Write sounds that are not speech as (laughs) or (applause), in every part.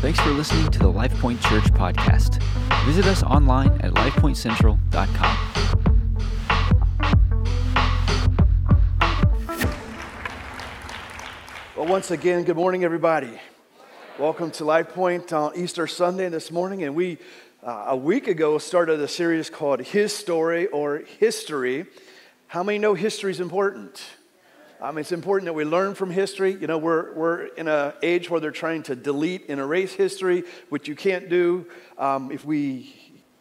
Thanks for listening to the LifePoint Church podcast. Visit us online at lifepointcentral.com. Well, once again, good morning, everybody. Welcome to LifePoint on Easter Sunday this morning. And we, uh, a week ago, started a series called His Story or History. How many know history is important? Um, it's important that we learn from history. You know, we're, we're in an age where they're trying to delete and erase history, which you can't do. Um, if, we,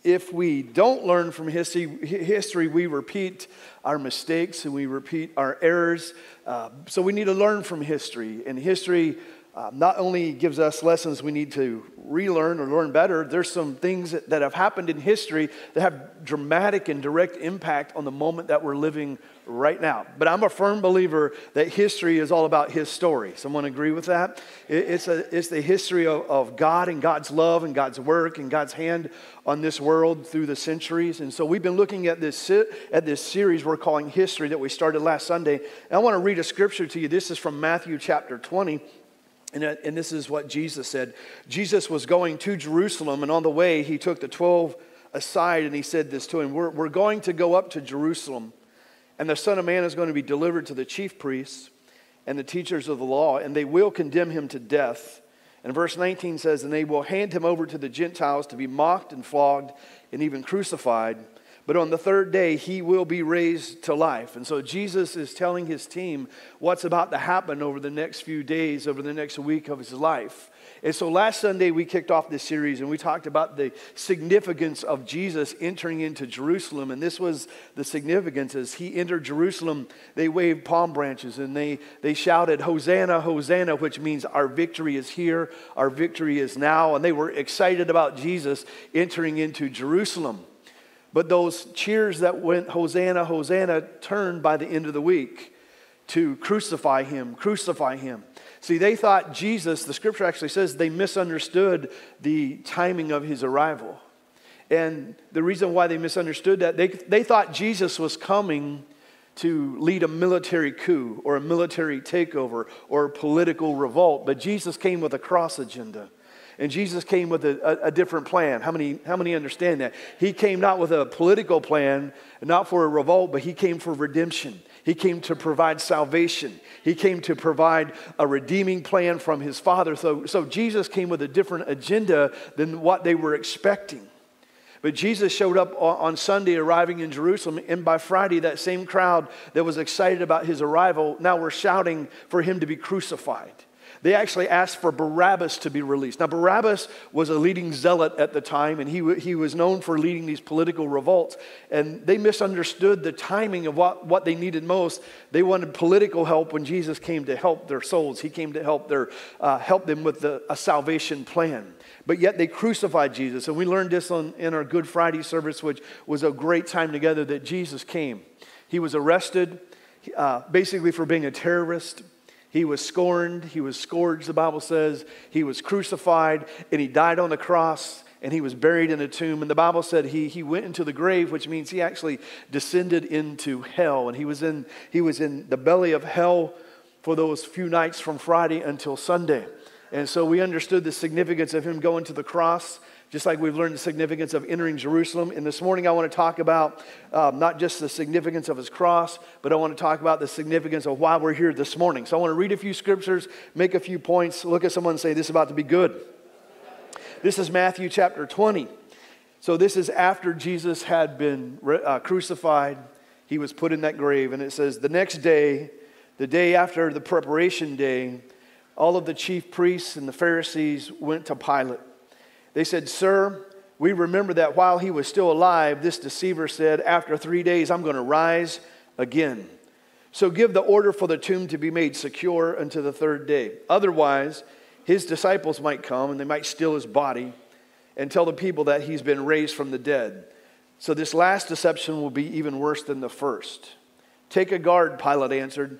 if we don't learn from history, history, we repeat our mistakes and we repeat our errors. Uh, so we need to learn from history. And history uh, not only gives us lessons we need to relearn or learn better, there's some things that, that have happened in history that have dramatic and direct impact on the moment that we're living right now. But I'm a firm believer that history is all about his story. Someone agree with that? It's, a, it's the history of, of God and God's love and God's work and God's hand on this world through the centuries. And so we've been looking at this, at this series we're calling History that we started last Sunday. And I want to read a scripture to you. This is from Matthew chapter 20. And, uh, and this is what Jesus said. Jesus was going to Jerusalem, and on the way, he took the 12 aside and he said this to him We're, we're going to go up to Jerusalem, and the Son of Man is going to be delivered to the chief priests and the teachers of the law, and they will condemn him to death. And verse 19 says, And they will hand him over to the Gentiles to be mocked and flogged and even crucified but on the third day, he will be raised to life. And so Jesus is telling his team what's about to happen over the next few days, over the next week of his life. And so last Sunday, we kicked off this series and we talked about the significance of Jesus entering into Jerusalem. And this was the significance as he entered Jerusalem, they waved palm branches and they, they shouted, Hosanna, Hosanna, which means our victory is here, our victory is now. And they were excited about Jesus entering into Jerusalem. But those cheers that went, Hosanna, Hosanna, turned by the end of the week to crucify him, crucify him. See, they thought Jesus, the scripture actually says they misunderstood the timing of his arrival. And the reason why they misunderstood that, they, they thought Jesus was coming to lead a military coup or a military takeover or a political revolt, but Jesus came with a cross agenda. And Jesus came with a, a, a, different plan. How many, how many understand that? He came not with a political plan, not for a revolt, but he came for redemption. He came to provide salvation. He came to provide a redeeming plan from his Father. So, so Jesus came with a different agenda than what they were expecting. But Jesus showed up on Sunday, arriving in Jerusalem, and by Friday, that same crowd that was excited about his arrival now were shouting for him to be crucified they actually asked for Barabbas to be released. Now, Barabbas was a leading zealot at the time, and he, he was known for leading these political revolts. And they misunderstood the timing of what, what they needed most. They wanted political help when Jesus came to help their souls. He came to help, their, uh, help them with the, a salvation plan. But yet they crucified Jesus. And we learned this on, in our Good Friday service, which was a great time together, that Jesus came. He was arrested uh, basically for being a terrorist. He was scorned, he was scourged, the Bible says. He was crucified, and he died on the cross, and he was buried in a tomb. And the Bible said he, he went into the grave, which means he actually descended into hell. And he was, in, he was in the belly of hell for those few nights from Friday until Sunday. And so we understood the significance of him going to the cross just like we've learned the significance of entering Jerusalem. And this morning, I want to talk about um, not just the significance of his cross, but I want to talk about the significance of why we're here this morning. So I want to read a few scriptures, make a few points, look at someone and say, This is about to be good. This is Matthew chapter 20. So this is after Jesus had been uh, crucified, he was put in that grave. And it says, The next day, the day after the preparation day, all of the chief priests and the Pharisees went to Pilate they said, Sir, we remember that while he was still alive, this deceiver said, After three days, I'm going to rise again. So give the order for the tomb to be made secure until the third day. Otherwise, his disciples might come and they might steal his body and tell the people that he's been raised from the dead. So this last deception will be even worse than the first. Take a guard, Pilate answered.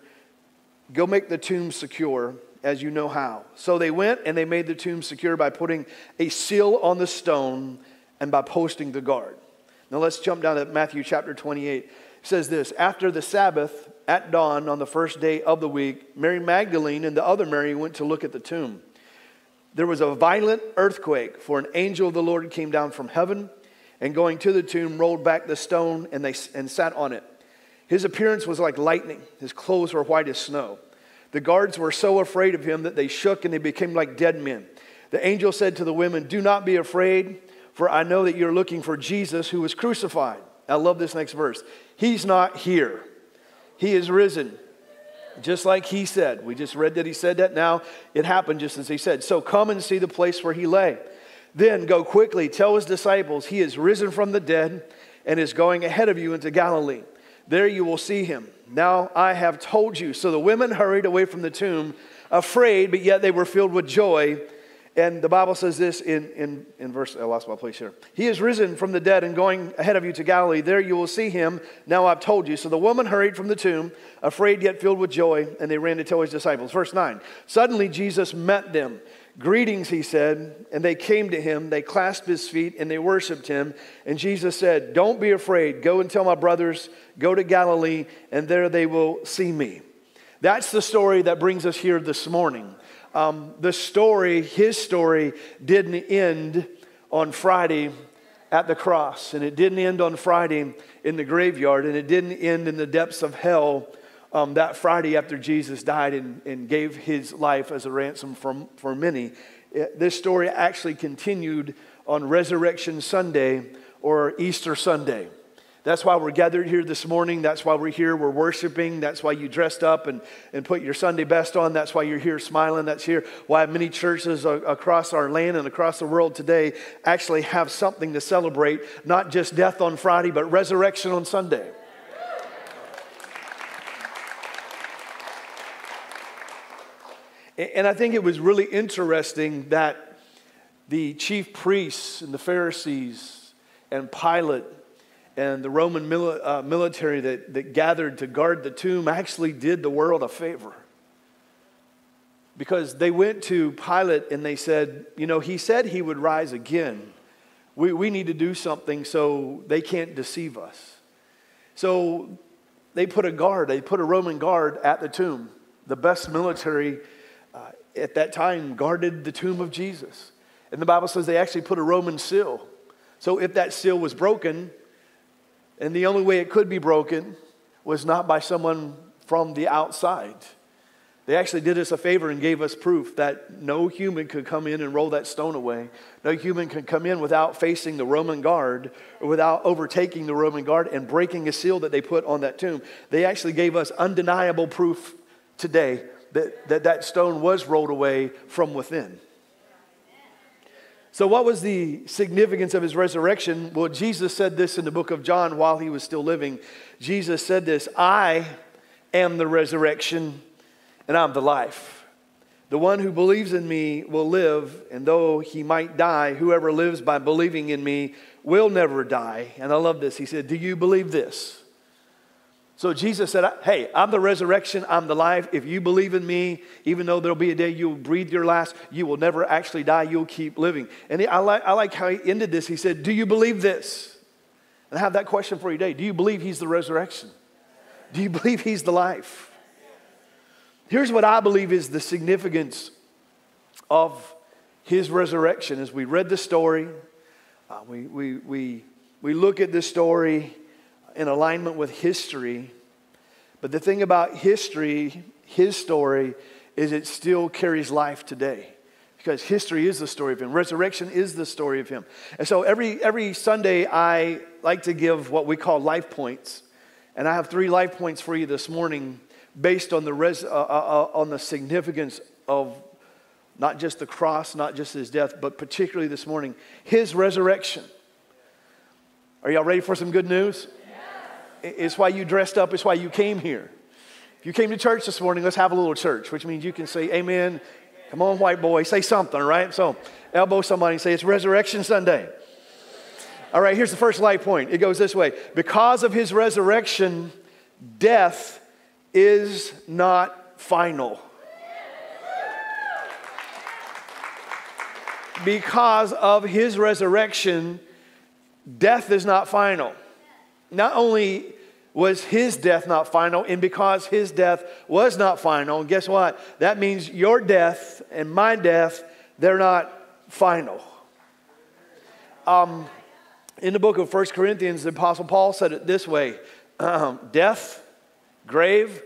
Go make the tomb secure as you know how. So they went and they made the tomb secure by putting a seal on the stone and by posting the guard. Now let's jump down to Matthew chapter 28. It says this After the Sabbath, at dawn on the first day of the week, Mary Magdalene and the other Mary went to look at the tomb. there was a violent earthquake, for an angel of the Lord came down from heaven and going to the tomb rolled back the stone and, they, and sat on it. His appearance was like lightning, his clothes were white as snow. The guards were so afraid of him that they shook and they became like dead men. The angel said to the women, Do not be afraid, for I know that you're looking for Jesus who was crucified. I love this next verse. He's not here, he is risen. Just like he said. We just read that he said that. Now it happened just as he said. So come and see the place where he lay. Then go quickly, tell his disciples, he is risen from the dead and is going ahead of you into Galilee. There you will see him. Now I have told you. So the women hurried away from the tomb, afraid, but yet they were filled with joy. And the Bible says this in, in, in verse, I lost my place here. He is risen from the dead and going ahead of you to Galilee. There you will see him. Now I've told you. So the woman hurried from the tomb, afraid yet filled with joy, and they ran to tell his disciples. Verse 9 Suddenly Jesus met them. Greetings, he said, and they came to him. They clasped his feet and they worshiped him. And Jesus said, Don't be afraid. Go and tell my brothers, go to Galilee, and there they will see me. That's the story that brings us here this morning. Um, the story, his story, didn't end on Friday at the cross, and it didn't end on Friday in the graveyard, and it didn't end in the depths of hell um, that Friday after Jesus died and, and gave his life as a ransom for, for many. It, this story actually continued on Resurrection Sunday or Easter Sunday. That's why we're gathered here this morning. That's why we're here. We're worshiping. That's why you dressed up and, and put your Sunday best on. That's why you're here smiling. That's here why many churches across our land and across the world today actually have something to celebrate, not just death on Friday, but resurrection on Sunday. And I think it was really interesting that the chief priests and the Pharisees and Pilate and the Roman mili- uh, military that, that gathered to guard the tomb actually did the world a favor. Because they went to Pilate and they said, You know, he said he would rise again. We, we need to do something so they can't deceive us. So they put a guard, they put a Roman guard at the tomb, the best military at that time guarded the tomb of Jesus. And the Bible says they actually put a Roman seal. So if that seal was broken, and the only way it could be broken was not by someone from the outside. They actually did us a favor and gave us proof that no human could come in and roll that stone away. No human could come in without facing the Roman guard or without overtaking the Roman guard and breaking a seal that they put on that tomb. They actually gave us undeniable proof today that, that that stone was rolled away from within. So, what was the significance of his resurrection? Well, Jesus said this in the book of John while he was still living. Jesus said this I am the resurrection and I'm the life. The one who believes in me will live, and though he might die, whoever lives by believing in me will never die. And I love this. He said, Do you believe this? So Jesus said, Hey, I'm the resurrection, I'm the life. If you believe in me, even though there'll be a day you'll breathe your last, you will never actually die, you'll keep living. And I like, I like how he ended this. He said, Do you believe this? And I have that question for you today. Do you believe he's the resurrection? Do you believe he's the life? Here's what I believe is the significance of his resurrection. As we read the story, uh, we, we, we, we look at this story in alignment with history. But the thing about history, his story, is it still carries life today. Because history is the story of him. Resurrection is the story of him. And so every, every Sunday, I like to give what we call life points. And I have three life points for you this morning based on the, res, uh, uh, uh on the significance of not just the cross, not just his death, but particularly this morning, his resurrection. Are y'all ready for some good news? It's why you dressed up, it's why you came here. If you came to church this morning, let's have a little church, which means you can say amen. Come on, white boy, say something, right? So elbow somebody and say, It's Resurrection Sunday. All right, here's the first life point. It goes this way Because of his resurrection, death is not final. Because of his resurrection, death is not final. Not only was his death not final, and because his death was not final, guess what? That means your death and my death they're not final. Um, in the book of 1 Corinthians, the Apostle Paul said it this way um, Death, grave,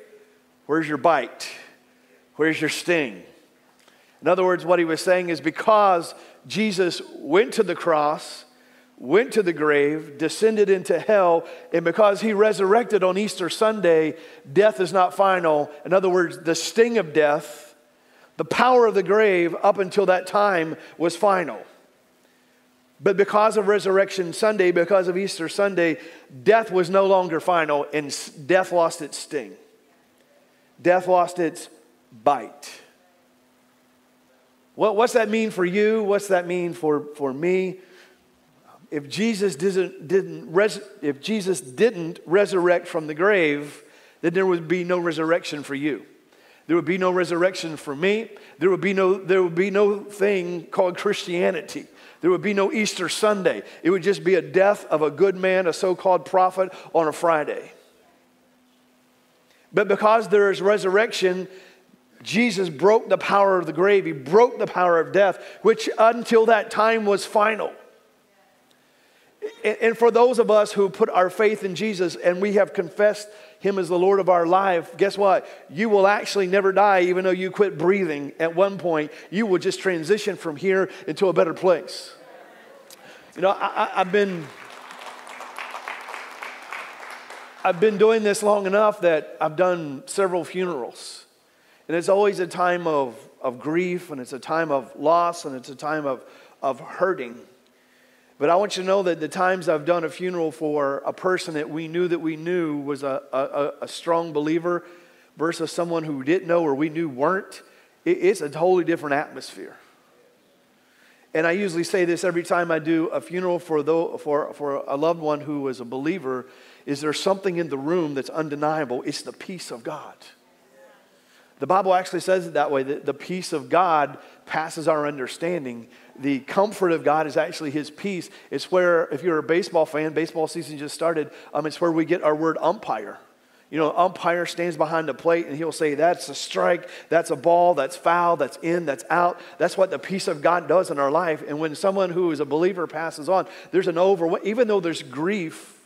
where's your bite? Where's your sting? In other words, what he was saying is because Jesus went to the cross, went to the grave, descended into hell, and because he resurrected on Easter Sunday, death is not final. In other words, the sting of death, the power of the grave up until that time was final. But because of Resurrection Sunday, because of Easter Sunday, death was no longer final and death lost its sting. Death lost its bite. What, what's that mean for you? What's that mean for, for me? If Jesus didn't, didn't res, if Jesus didn't resurrect from the grave, then there would be no resurrection for you. There would be no resurrection for me. There would be no, there would be no thing called Christianity. There would be no Easter Sunday. It would just be a death of a good man, a so called prophet, on a Friday. But because there is resurrection, Jesus broke the power of the grave. He broke the power of death, which until that time was final. And for those of us who put our faith in Jesus and we have confessed Him as the Lord of our life, guess what? You will actually never die, even though you quit breathing at one point. You will just transition from here into a better place. You know, I, have been. I've been doing this long enough that I've done several funerals. And it's always a time of, of grief, and it's a time of loss, and it's a time of, of hurting. But I want you to know that the times I've done a funeral for a person that we knew that we knew was a, a, a strong believer versus someone who didn't know or we knew weren't, it, it's a totally different atmosphere. And I usually say this every time I do a funeral for, the, for, for a loved one who was a believer is there something in the room that's undeniable? It's the peace of God. The Bible actually says it that way that the peace of God passes our understanding. The comfort of God is actually His peace. It's where, if you're a baseball fan, baseball season just started, um, it's where we get our word umpire. You know, umpire stands behind the plate and he'll say, That's a strike, that's a ball, that's foul, that's in, that's out. That's what the peace of God does in our life. And when someone who is a believer passes on, there's an over, even though there's grief,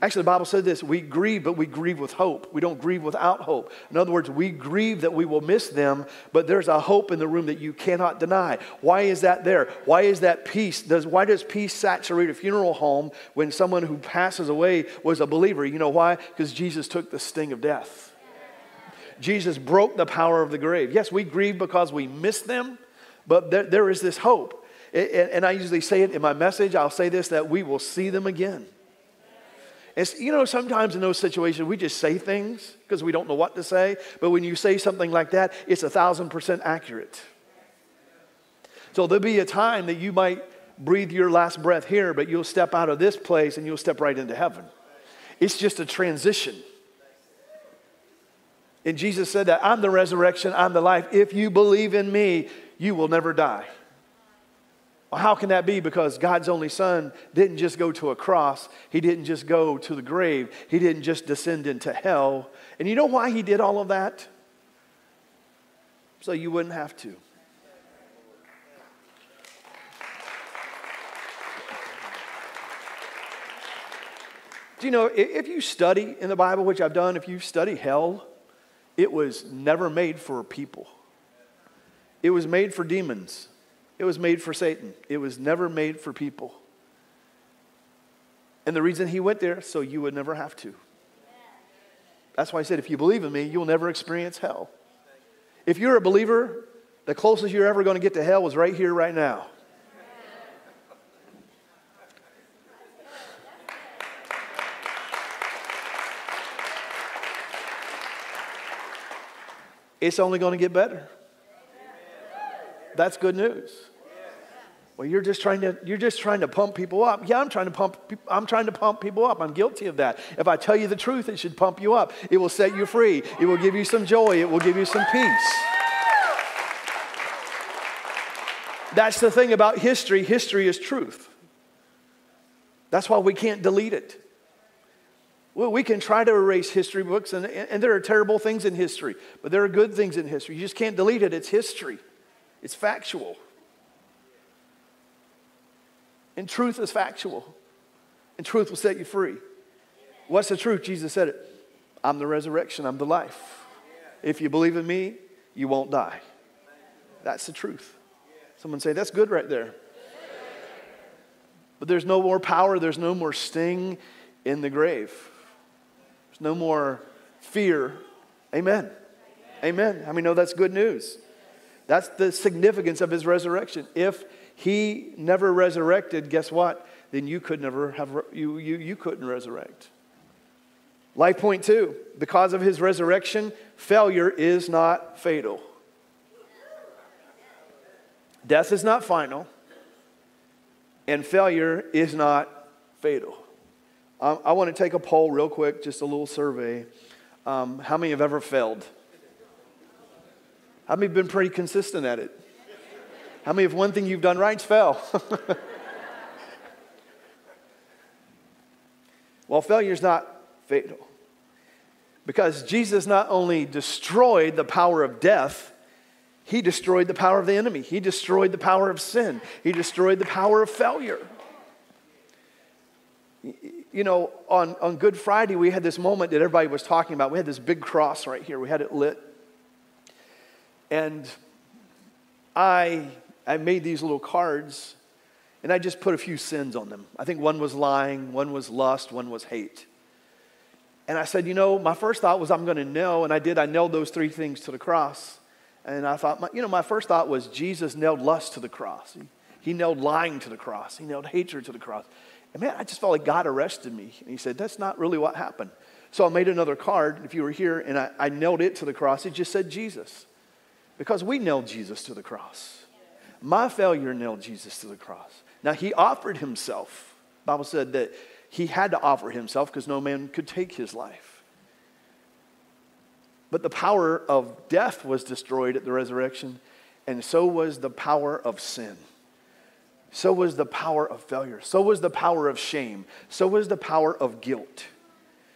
Actually, the Bible said this we grieve, but we grieve with hope. We don't grieve without hope. In other words, we grieve that we will miss them, but there's a hope in the room that you cannot deny. Why is that there? Why is that peace? Does, why does peace saturate a funeral home when someone who passes away was a believer? You know why? Because Jesus took the sting of death. Jesus broke the power of the grave. Yes, we grieve because we miss them, but there, there is this hope. And I usually say it in my message. I'll say this that we will see them again. It's, you know, sometimes in those situations, we just say things because we don't know what to say. But when you say something like that, it's a thousand percent accurate. So there'll be a time that you might breathe your last breath here, but you'll step out of this place and you'll step right into heaven. It's just a transition. And Jesus said that I'm the resurrection, I'm the life. If you believe in me, you will never die. Well, how can that be? Because God's only Son didn't just go to a cross, He didn't just go to the grave, He didn't just descend into hell. And you know why He did all of that? So you wouldn't have to. Do you know, if you study in the Bible, which I've done, if you study hell, it was never made for people, it was made for demons. It was made for Satan, it was never made for people. And the reason he went there, so you would never have to. That's why I said, if you believe in me, you'll never experience hell. If you're a believer, the closest you're ever going to get to hell is right here, right now. It's only going to get better. That's good news. Well, you're just trying to you're just trying to pump people up. Yeah, I'm trying to pump I'm trying to pump people up. I'm guilty of that. If I tell you the truth, it should pump you up. It will set you free. It will give you some joy. It will give you some peace. That's the thing about history. History is truth. That's why we can't delete it. Well, we can try to erase history books, and, and there are terrible things in history, but there are good things in history. You just can't delete it. It's history, it's factual. And truth is factual. And truth will set you free. What's the truth? Jesus said it. I'm the resurrection, I'm the life. If you believe in me, you won't die. That's the truth. Someone say, That's good right there. But there's no more power, there's no more sting in the grave. There's no more fear. Amen. Amen. How I many know that's good news? That's the significance of his resurrection. If he never resurrected, guess what? Then you could never have you, you, you couldn't resurrect. Life point two, because of his resurrection, failure is not fatal. Death is not final, and failure is not fatal. Um, I want to take a poll real quick, just a little survey. Um, how many have ever failed? How many have been pretty consistent at it? How many of one thing you've done right fell? (laughs) well, failure is not fatal. Because Jesus not only destroyed the power of death, he destroyed the power of the enemy. He destroyed the power of sin. He destroyed the power of failure. You know, on, on Good Friday, we had this moment that everybody was talking about. We had this big cross right here, we had it lit. And I, I made these little cards and I just put a few sins on them. I think one was lying, one was lust, one was hate. And I said, you know, my first thought was I'm going to nail, and I did. I nailed those three things to the cross. And I thought, my, you know, my first thought was Jesus nailed lust to the cross. He, he nailed lying to the cross. He nailed hatred to the cross. And man, I just felt like God arrested me. And he said, that's not really what happened. So I made another card, if you were here, and I, I nailed it to the cross. It just said Jesus because we nailed Jesus to the cross. My failure nailed Jesus to the cross. Now, he offered himself. The Bible said that he had to offer himself because no man could take his life. But the power of death was destroyed at the resurrection, and so was the power of sin. So was the power of failure. So was the power of shame. So was the power of guilt.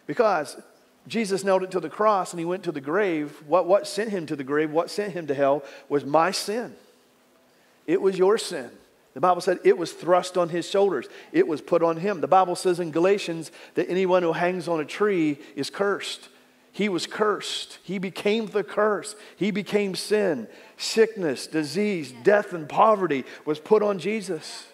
Because Jesus nailed it to the cross and he went to the grave. What, what sent him to the grave, what sent him to hell, was my sin. It was your sin. The Bible said it was thrust on his shoulders, it was put on him. The Bible says in Galatians that anyone who hangs on a tree is cursed. He was cursed. He became the curse. He became sin. Sickness, disease, death, and poverty was put on Jesus.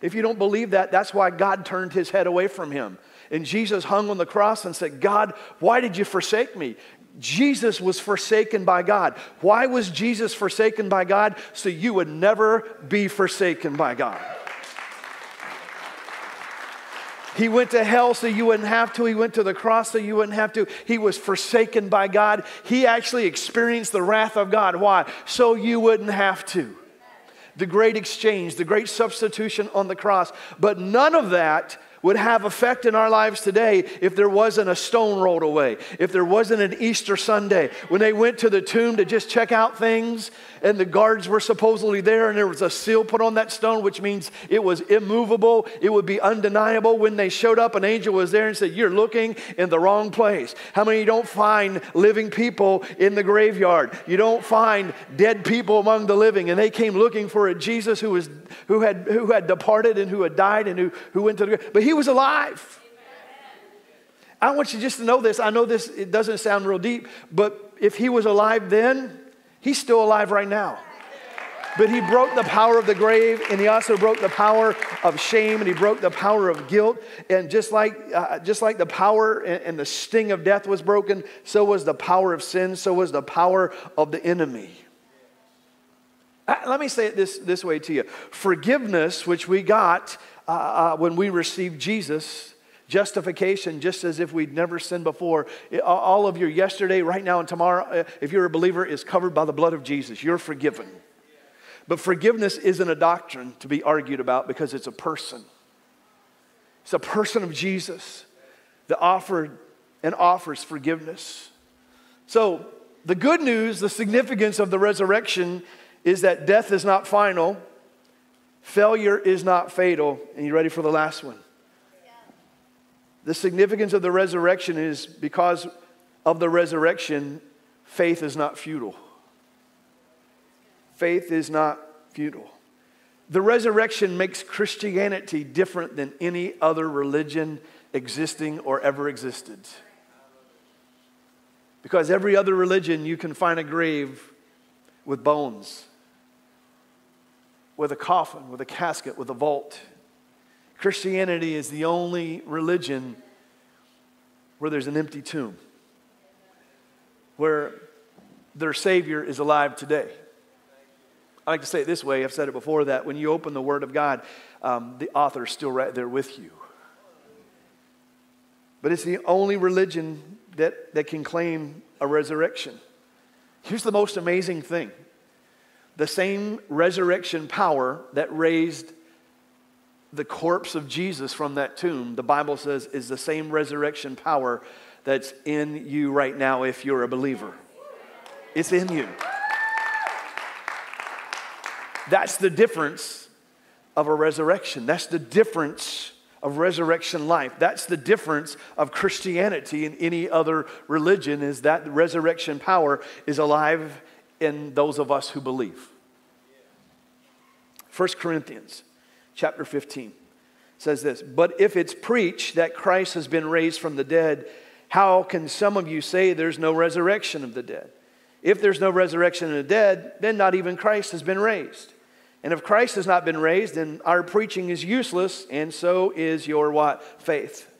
If you don't believe that, that's why God turned his head away from him. And Jesus hung on the cross and said, God, why did you forsake me? Jesus was forsaken by God. Why was Jesus forsaken by God? So you would never be forsaken by God. He went to hell so you wouldn't have to. He went to the cross so you wouldn't have to. He was forsaken by God. He actually experienced the wrath of God. Why? So you wouldn't have to. The great exchange, the great substitution on the cross. But none of that would have effect in our lives today if there wasn't a stone rolled away, if there wasn't an Easter Sunday. When they went to the tomb to just check out things and the guards were supposedly there and there was a seal put on that stone, which means it was immovable, it would be undeniable. When they showed up, an angel was there and said, You're looking in the wrong place. How many you don't find living people in the graveyard? You don't find dead people among the living. And they came looking for a Jesus who, was, who, had, who had departed and who had died and who, who went to the grave. But he was alive. I want you just to know this. I know this, it doesn't sound real deep, but if he was alive then, He's still alive right now. But he broke the power of the grave, and he also broke the power of shame, and he broke the power of guilt. And just like, uh, just like the power and, and the sting of death was broken, so was the power of sin, so was the power of the enemy. Uh, let me say it this, this way to you forgiveness, which we got uh, uh, when we received Jesus, justification just as if we'd never sinned before. All of your yesterday, right now, and tomorrow, uh, if you're a believer, is covered by the blood of Jesus. You're forgiven. But forgiveness isn't a doctrine to be argued about because it's a person. It's a person of Jesus that offered and offers forgiveness. So, the good news, the significance of the resurrection is that death is not final, failure is not fatal. And you ready for the last one? The significance of the resurrection is because of the resurrection, faith is not futile. Faith is not futile. The resurrection makes Christianity different than any other religion existing or ever existed. Because every other religion, you can find a grave with bones, with a coffin, with a casket, with a vault. Christianity is the only religion where there's an empty tomb, where their Savior is alive today. I like to say it this way I've said it before that when you open the Word of God, um, the author is still right there with you. But it's the only religion that, that can claim a resurrection. Here's the most amazing thing the same resurrection power that raised the corpse of Jesus from that tomb, the Bible says, is the same resurrection power that's in you right now if you're a believer. It's in you. That's the difference of a resurrection. That's the difference of resurrection life. That's the difference of Christianity and any other religion is that resurrection power is alive in those of us who believe. 1 Corinthians chapter 15 says this, "But if it's preached that Christ has been raised from the dead, how can some of you say there's no resurrection of the dead? If there's no resurrection of the dead, then not even Christ has been raised." And if Christ has not been raised, then our preaching is useless, and so is your what? Faith.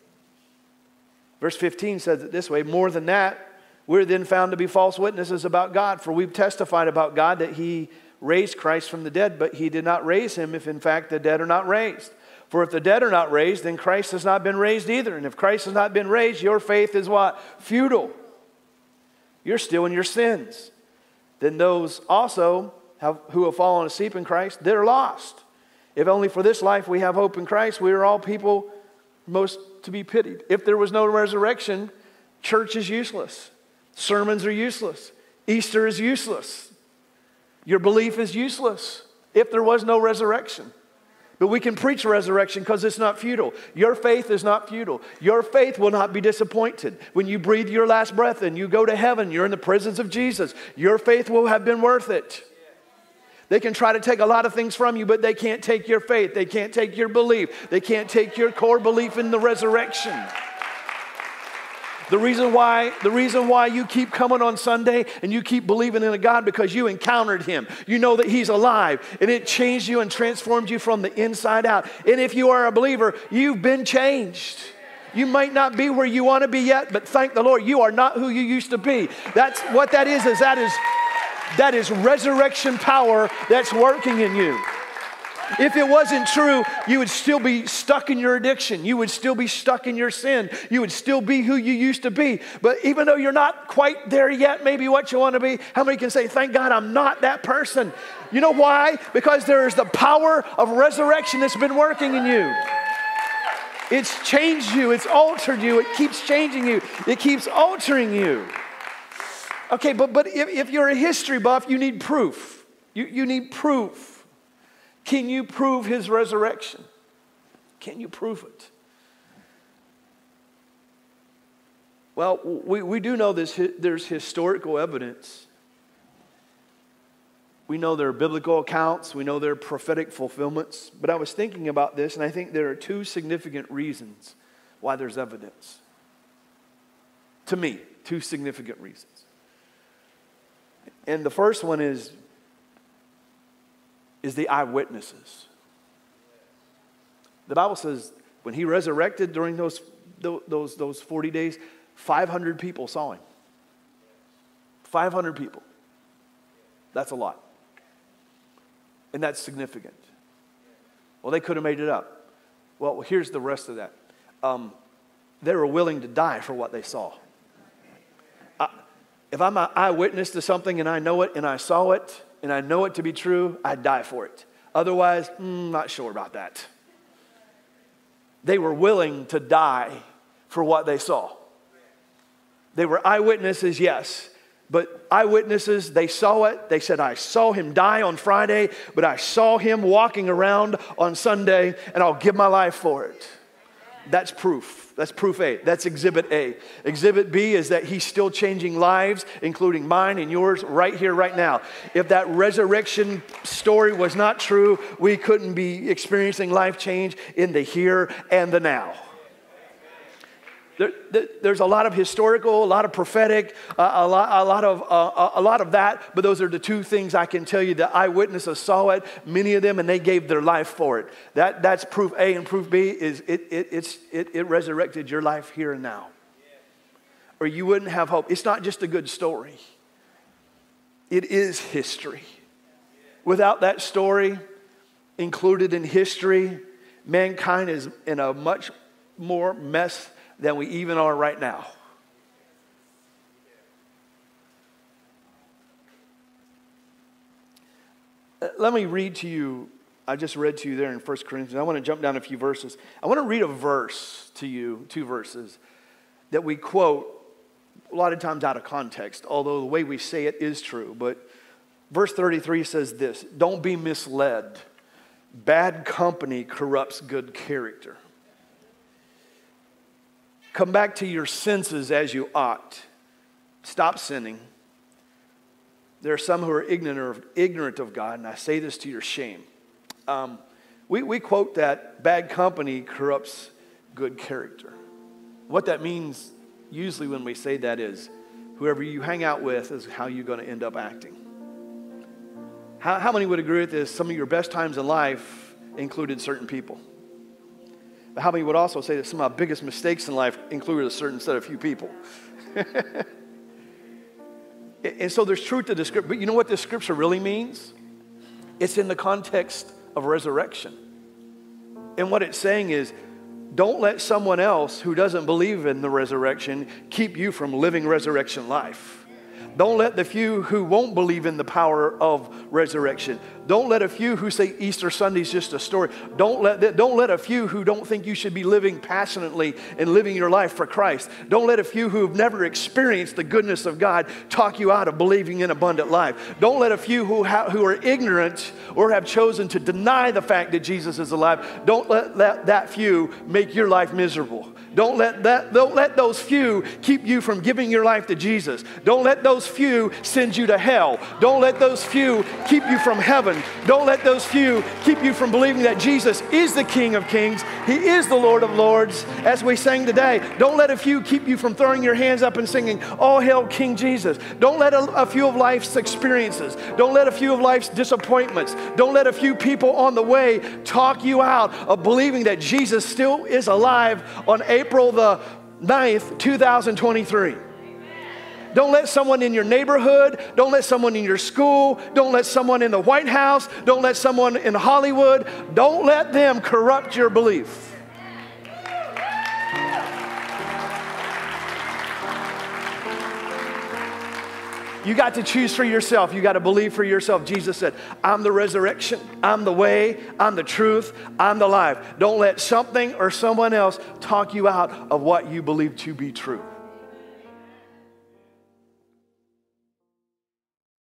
Verse 15 says it this way More than that, we're then found to be false witnesses about God, for we've testified about God that He raised Christ from the dead, but He did not raise Him if in fact the dead are not raised. For if the dead are not raised, then Christ has not been raised either. And if Christ has not been raised, your faith is what? Futile. You're still in your sins. Then those also have, who have fallen asleep in Christ, they're lost. If only for this life we have hope in Christ, we are all people most to be pitied. If there was no resurrection, church is useless. Sermons are useless. Easter is useless. Your belief is useless if there was no resurrection. But we can preach resurrection because it's not futile. Your faith is not futile. Your faith will not be disappointed. When you breathe your last breath and you go to heaven, you're in the presence of Jesus. Your faith will have been worth it. They can try to take a lot of things from you, but they can't take your faith. They can't take your belief. They can't take your core belief in the resurrection. The reason why, the reason why you keep coming on Sunday and you keep believing in a God because you encountered him. You know that he's alive and it changed you and transformed you from the inside out. And if you are a believer, you've been changed. You might not be where you want to be yet, but thank the Lord, you are not who you used to be. That's what that is, is that is that is resurrection power that's working in you. If it wasn't true, you would still be stuck in your addiction. You would still be stuck in your sin. You would still be who you used to be. But even though you're not quite there yet, maybe what you want to be, how many can say, Thank God I'm not that person? You know why? Because there is the power of resurrection that's been working in you. It's changed you, it's altered you, it keeps changing you, it keeps altering you. Okay, but, but if, if you're a history buff, you need proof. You, you need proof. Can you prove his resurrection? Can you prove it? Well, we, we do know this, there's historical evidence. We know there are biblical accounts, we know there are prophetic fulfillments. But I was thinking about this, and I think there are two significant reasons why there's evidence. To me, two significant reasons. And the first one is, is the eyewitnesses. The Bible says when he resurrected during those, those, those 40 days, 500 people saw him. 500 people. That's a lot. And that's significant. Well, they could have made it up. Well, here's the rest of that. Um, they were willing to die for what they saw if I'm an eyewitness to something and I know it and I saw it and I know it to be true, I'd die for it. Otherwise, mm, not sure about that. They were willing to die for what they saw. They were eyewitnesses, yes, but eyewitnesses, they saw it. They said, I saw him die on Friday, but I saw him walking around on Sunday, and I'll give my life for it. That's proof. That's proof A. That's exhibit A. Exhibit B is that he's still changing lives, including mine and yours, right here, right now. If that resurrection story was not true, we couldn't be experiencing life change in the here and the now. There, there, there's a lot of historical, a lot of prophetic, uh, a, lot, a, lot of, uh, a lot of that, but those are the two things I can tell you. The eyewitnesses saw it, many of them, and they gave their life for it. That, that's proof A, and proof B is it, it, it's, it, it resurrected your life here and now. Or you wouldn't have hope. It's not just a good story, it is history. Without that story included in history, mankind is in a much more mess than we even are right now. Uh, let me read to you. I just read to you there in 1 Corinthians. I want to jump down a few verses. I want to read a verse to you, two verses, that we quote a lot of times out of context, although the way we say it is true. But verse 33 says this Don't be misled. Bad company corrupts good character. Come back to your senses as you ought. Stop sinning. There are some who are ignorant of, God, and I say this to your shame. Um, we, we quote that bad company corrupts good character. What that means, usually, when we say that, is whoever you hang out with is how you're going to end up acting. How, how many would agree with this? Some of your best times in life included certain people. How many would also say that some of my biggest mistakes in life included a certain set of few people? (laughs) and so there's truth to the scripture. But you know what this scripture really means? It's in the context of resurrection. And what it's saying is, don't let someone else who doesn't believe in the resurrection keep you from living resurrection life. Don't let the few who won't believe in the power of resurrection. Don't let a few who say Easter Sunday is just a story. Don't let, don't let a few who don't think you should be living passionately and living your life for Christ. Don't let a few who have never experienced the goodness of God talk you out of believing in abundant life. Don't let a few who, ha- who are ignorant or have chosen to deny the fact that Jesus is alive, don't let, let that few make your life miserable. Don't let, that, don't let those few keep you from giving your life to Jesus. Don't let those few send you to hell. Don't let those few keep you from heaven. Don't let those few keep you from believing that Jesus is the King of Kings. He is the Lord of Lords, as we sang today. Don't let a few keep you from throwing your hands up and singing, All hail King Jesus. Don't let a, a few of life's experiences, don't let a few of life's disappointments, don't let a few people on the way talk you out of believing that Jesus still is alive on April the 9th, 2023. Don't let someone in your neighborhood, don't let someone in your school, don't let someone in the White House, don't let someone in Hollywood, don't let them corrupt your belief. You got to choose for yourself. You got to believe for yourself. Jesus said, I'm the resurrection, I'm the way, I'm the truth, I'm the life. Don't let something or someone else talk you out of what you believe to be true.